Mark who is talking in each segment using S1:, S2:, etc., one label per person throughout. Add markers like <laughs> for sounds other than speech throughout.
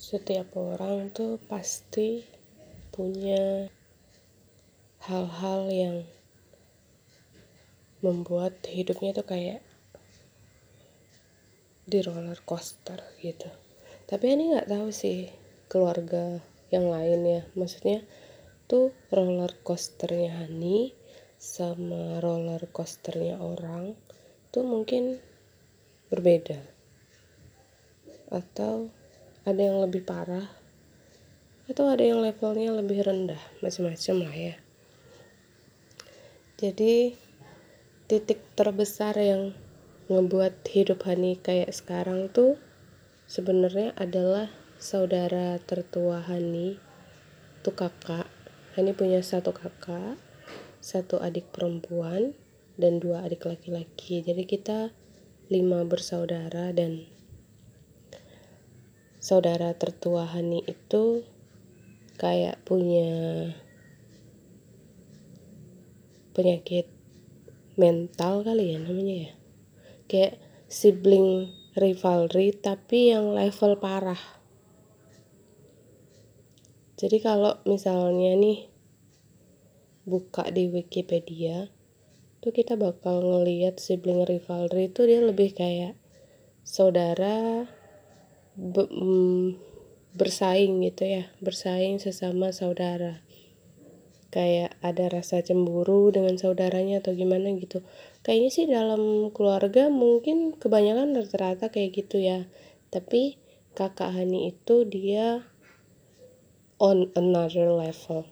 S1: setiap orang tuh pasti punya hal-hal yang membuat hidupnya tuh kayak di roller coaster gitu. Tapi ini nggak tahu sih keluarga yang lain ya. Maksudnya tuh roller coasternya Hani sama roller coasternya orang tuh mungkin berbeda. Atau ada yang lebih parah atau ada yang levelnya lebih rendah macam-macam lah ya. Jadi titik terbesar yang ngebuat hidup Hani kayak sekarang tuh sebenarnya adalah saudara tertua Hani tuh kakak. Hani punya satu kakak satu adik perempuan dan dua adik laki-laki. Jadi kita lima bersaudara dan saudara tertua Hani itu kayak punya penyakit mental kali ya namanya ya. Kayak sibling rivalry tapi yang level parah. Jadi kalau misalnya nih buka di Wikipedia tuh kita bakal ngeliat sibling rivalry itu dia lebih kayak saudara be, mm, bersaing gitu ya. Bersaing sesama saudara. Kayak ada rasa cemburu dengan saudaranya atau gimana gitu. Kayaknya sih dalam keluarga mungkin kebanyakan rata-rata kayak gitu ya. Tapi kakak Hani itu dia on another level.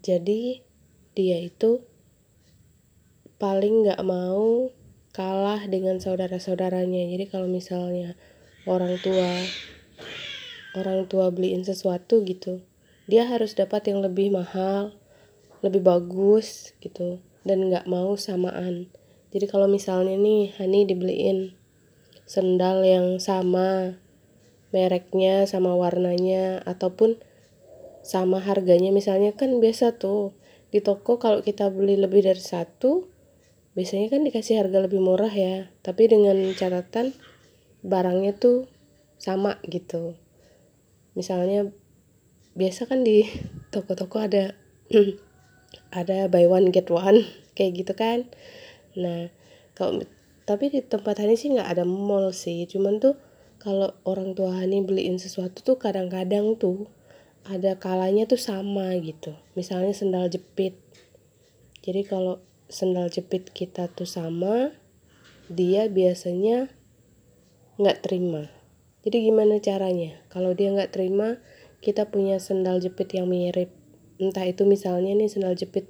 S1: Jadi dia itu paling nggak mau kalah dengan saudara-saudaranya. Jadi kalau misalnya orang tua. Orang tua beliin sesuatu gitu. Dia harus dapat yang lebih mahal lebih bagus gitu dan nggak mau samaan. Jadi kalau misalnya nih Hani dibeliin sendal yang sama mereknya sama warnanya ataupun sama harganya misalnya kan biasa tuh di toko kalau kita beli lebih dari satu biasanya kan dikasih harga lebih murah ya. Tapi dengan catatan barangnya tuh sama gitu. Misalnya biasa kan di toko-toko ada <clears throat> ada buy one get one <laughs> kayak gitu kan. Nah kalau tapi di tempat Hani sih nggak ada mall sih. Cuman tuh kalau orang tua Hani beliin sesuatu tuh kadang-kadang tuh ada kalanya tuh sama gitu. Misalnya sendal jepit. Jadi kalau sendal jepit kita tuh sama dia biasanya nggak terima. Jadi gimana caranya? Kalau dia nggak terima, kita punya sendal jepit yang mirip. Entah itu misalnya nih sendal jepit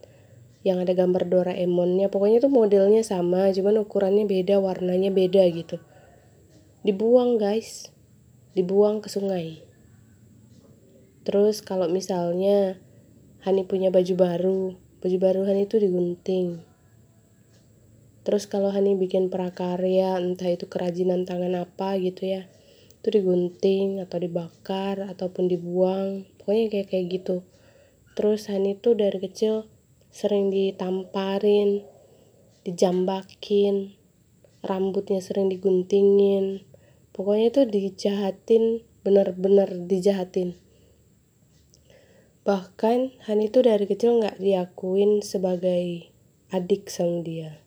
S1: yang ada gambar Doraemonnya, pokoknya tuh modelnya sama, cuman ukurannya beda, warnanya beda gitu. Dibuang guys, dibuang ke sungai. Terus kalau misalnya Hani punya baju baru, baju baru Hani itu digunting terus kalau Hani bikin prakarya entah itu kerajinan tangan apa gitu ya itu digunting atau dibakar ataupun dibuang pokoknya kayak kayak gitu. Terus Hani tuh dari kecil sering ditamparin dijambakin rambutnya sering diguntingin pokoknya itu dijahatin bener-bener dijahatin. Bahkan Hani tuh dari kecil nggak diakuin sebagai adik sama dia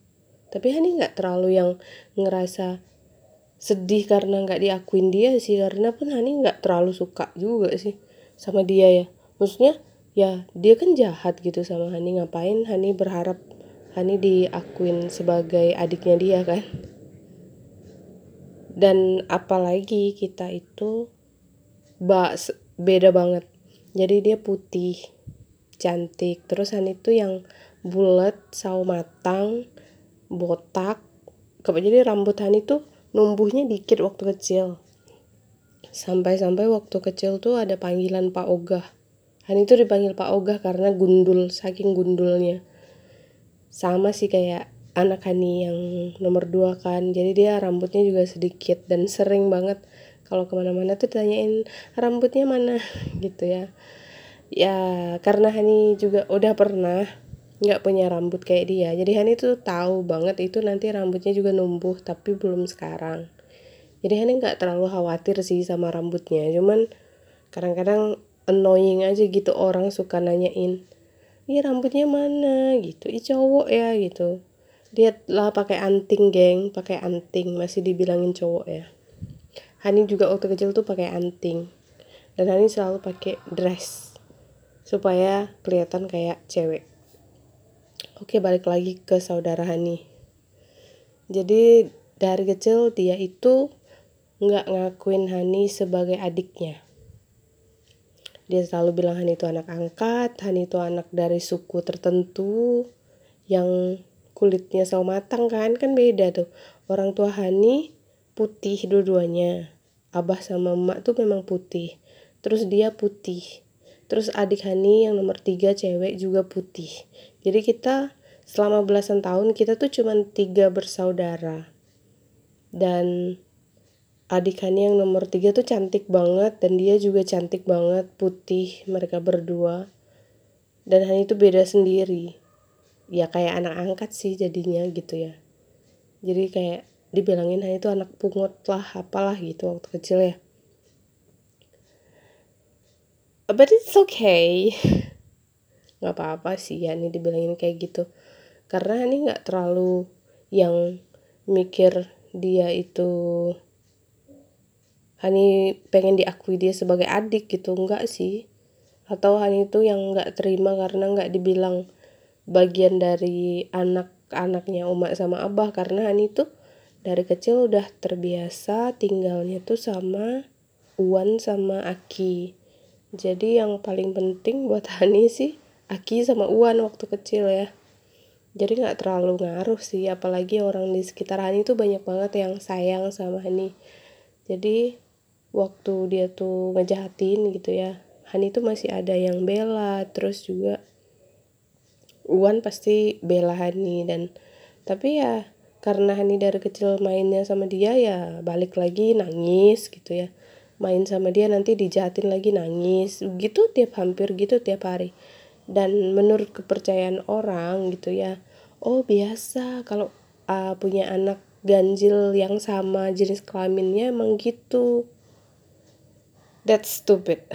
S1: tapi Hani nggak terlalu yang ngerasa sedih karena nggak diakuin dia sih. Karena pun Hani nggak terlalu suka juga sih sama dia ya. Maksudnya ya dia kan jahat gitu sama Hani. Ngapain Hani berharap Hani diakuin sebagai adiknya dia kan? Dan apalagi kita itu bak beda banget. Jadi dia putih cantik. Terus Hani tuh yang bulat sawo matang botak. Jadi rambut Hani tuh numbuhnya dikit waktu kecil. Sampai-sampai waktu kecil tuh ada panggilan Pak Ogah. Hani tuh dipanggil Pak Ogah karena gundul saking gundulnya. Sama sih kayak anak Hani yang nomor dua kan. Jadi dia rambutnya juga sedikit dan sering banget. Kalau ke mana-mana tuh tanyain rambutnya mana? <laughs> Gitu ya. Ya karena Hani juga udah pernah nggak punya rambut kayak dia. Jadi Hani tuh tahu banget itu nanti rambutnya juga numbuh tapi belum sekarang. Jadi Hani nggak terlalu khawatir sih sama rambutnya. Cuman kadang-kadang annoying aja gitu orang suka nanyain Iya rambutnya mana? Gitu. Ih cowok ya gitu. Dia lah pakai anting geng. Pakai anting. Masih dibilangin cowok ya. Hani juga waktu kecil tuh pakai anting. Dan Hani selalu pakai dress supaya kelihatan kayak cewek oke balik lagi ke saudara Hani jadi dari kecil dia itu nggak ngakuin Hani sebagai adiknya dia selalu bilang Hani itu anak angkat, Hani itu anak dari suku tertentu yang kulitnya sawo matang kan, kan beda tuh. Orang tua Hani putih dua-duanya. Abah sama emak tuh memang putih. Terus dia putih. Terus adik Hani yang nomor tiga cewek juga putih. Jadi kita selama belasan tahun kita tuh cuma tiga bersaudara. Dan adik Hani yang nomor tiga tuh cantik banget dan dia juga cantik banget putih mereka berdua dan Hani itu beda sendiri ya kayak anak angkat sih jadinya gitu ya jadi kayak dibilangin Hani itu anak pungut lah apalah gitu waktu kecil ya but it's okay. Nggak apa-apa sih ya ini dibilangin kayak gitu. Karena Hani nggak terlalu yang mikir dia itu Hani pengen diakui dia sebagai adik gitu enggak sih. Atau Hani itu yang enggak terima karena enggak dibilang bagian dari anak-anaknya Uma sama Abah. Karena Hani itu dari kecil udah terbiasa tinggalnya tuh sama Uwan sama Aki jadi yang paling penting buat <laughs> Hani sih Aki sama Uwan waktu kecil ya. Jadi nggak terlalu ngaruh sih apalagi orang di sekitar Hani tuh banyak banget yang sayang sama Hani. Jadi waktu dia tuh ngejahatin gitu ya Hani tuh masih ada yang bela terus juga Uwan pasti bela Hani dan tapi ya karena Hani dari kecil mainnya sama dia ya balik lagi nangis gitu ya main sama dia nanti dijahatin lagi nangis. Gitu tiap hampir gitu tiap hari. Dan menurut kepercayaan orang gitu ya oh biasa kalau uh, punya anak ganjil yang sama jenis kelaminnya emang gitu. That's stupid.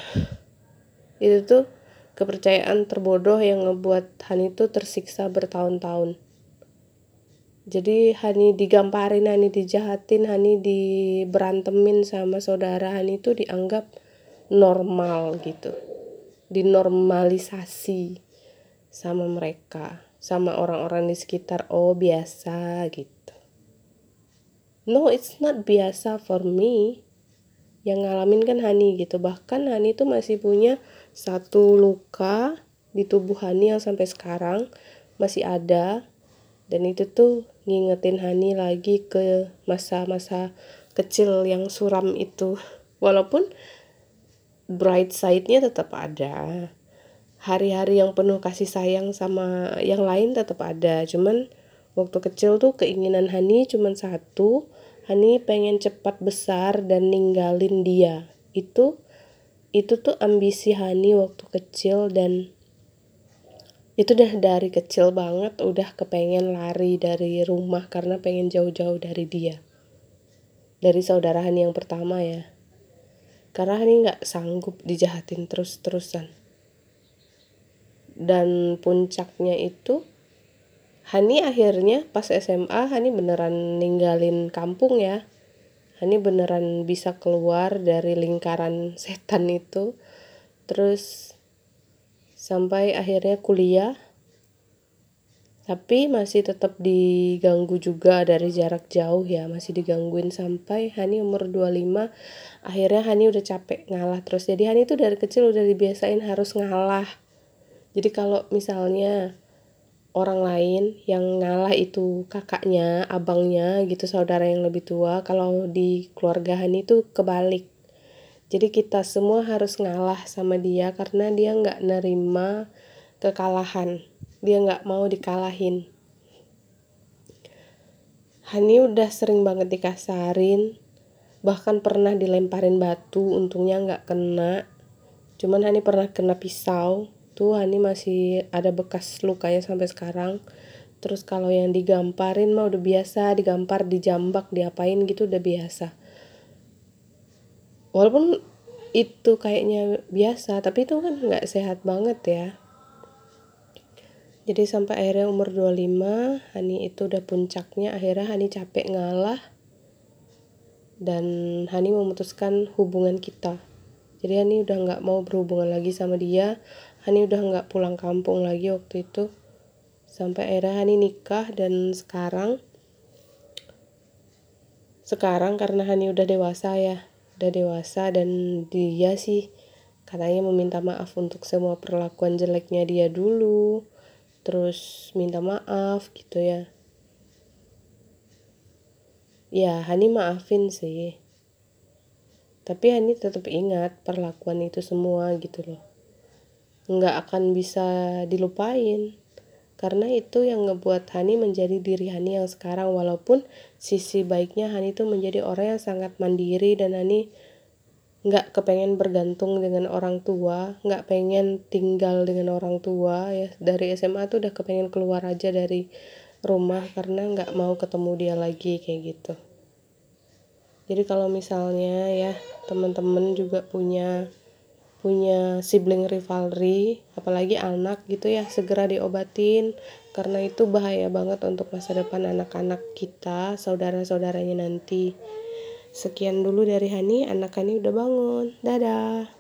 S1: Itu tuh kepercayaan terbodoh yang ngebuat Hani tuh tersiksa bertahun-tahun jadi Hani digamparin Hani dijahatin Hani diberantemin sama saudara Hani itu dianggap normal gitu. Dinormalisasi sama mereka sama orang-orang di sekitar. Oh biasa gitu. No it's not biasa for me. Yang ngalamin kan Hani gitu. Bahkan Hani tuh masih punya satu luka di tubuh Hani yang sampai sekarang masih ada. Dan itu tuh ngingetin Hani lagi ke masa-masa kecil yang suram itu. Walaupun bright side-nya tetap ada. Hari-hari yang penuh kasih sayang sama yang lain tetap ada. Cuman waktu kecil tuh keinginan Hani cuman satu. Hani pengen cepat besar dan ninggalin dia. Itu itu tuh ambisi Hani waktu kecil dan itu udah dari kecil banget udah kepengen lari dari rumah karena pengen jauh-jauh dari dia. Dari saudara Hani yang pertama ya. Karena Hani nggak sanggup dijahatin terus-terusan. Dan puncaknya itu Hani akhirnya pas SMA Hani beneran ninggalin kampung ya. Hani beneran bisa keluar dari lingkaran setan itu. Terus sampai akhirnya kuliah tapi masih tetap diganggu juga dari jarak jauh ya masih digangguin sampai Hani umur 25 akhirnya Hani udah capek ngalah terus jadi Hani tuh dari kecil udah dibiasain harus ngalah jadi kalau misalnya orang lain yang ngalah itu kakaknya, abangnya gitu, saudara yang lebih tua. Kalau di keluarga Hani itu kebalik. Jadi kita semua harus ngalah sama dia karena dia nggak nerima kekalahan. Dia nggak mau dikalahin. Hani udah sering banget dikasarin, bahkan pernah dilemparin batu, untungnya nggak kena. Cuman Hani pernah kena pisau, tuh Hani masih ada bekas lukanya sampai sekarang terus kalau yang digamparin mah udah biasa digampar dijambak diapain gitu udah biasa walaupun itu kayaknya biasa tapi itu kan nggak sehat banget ya. Jadi sampai akhirnya umur 25 Hani itu udah puncaknya akhirnya Hani capek ngalah. Dan Hani memutuskan hubungan kita. Jadi Hani udah nggak mau berhubungan lagi sama dia. Hani udah nggak pulang kampung lagi waktu itu. Sampai akhirnya Hani nikah dan sekarang sekarang karena Hani udah dewasa ya udah dewasa dan dia sih katanya meminta maaf untuk semua perlakuan jeleknya dia dulu. Terus minta maaf gitu ya. Ya Hani maafin sih. Tapi Hani tetap ingat perlakuan itu semua gitu loh. Nggak akan bisa dilupain karena itu yang ngebuat Hani menjadi diri Hani yang sekarang walaupun sisi baiknya Hani itu menjadi orang yang sangat mandiri dan Hani nggak kepengen bergantung dengan orang tua nggak pengen tinggal dengan orang tua ya. Dari SMA tuh udah kepengen keluar aja dari rumah karena nggak mau ketemu dia lagi kayak gitu. Jadi kalau misalnya ya teman-teman juga punya punya sibling rivalry apalagi anak gitu ya segera diobatin. Karena itu bahaya banget untuk masa depan anak-anak kita saudara-saudaranya nanti. Sekian dulu dari Hani anak Hani udah bangun. Dadah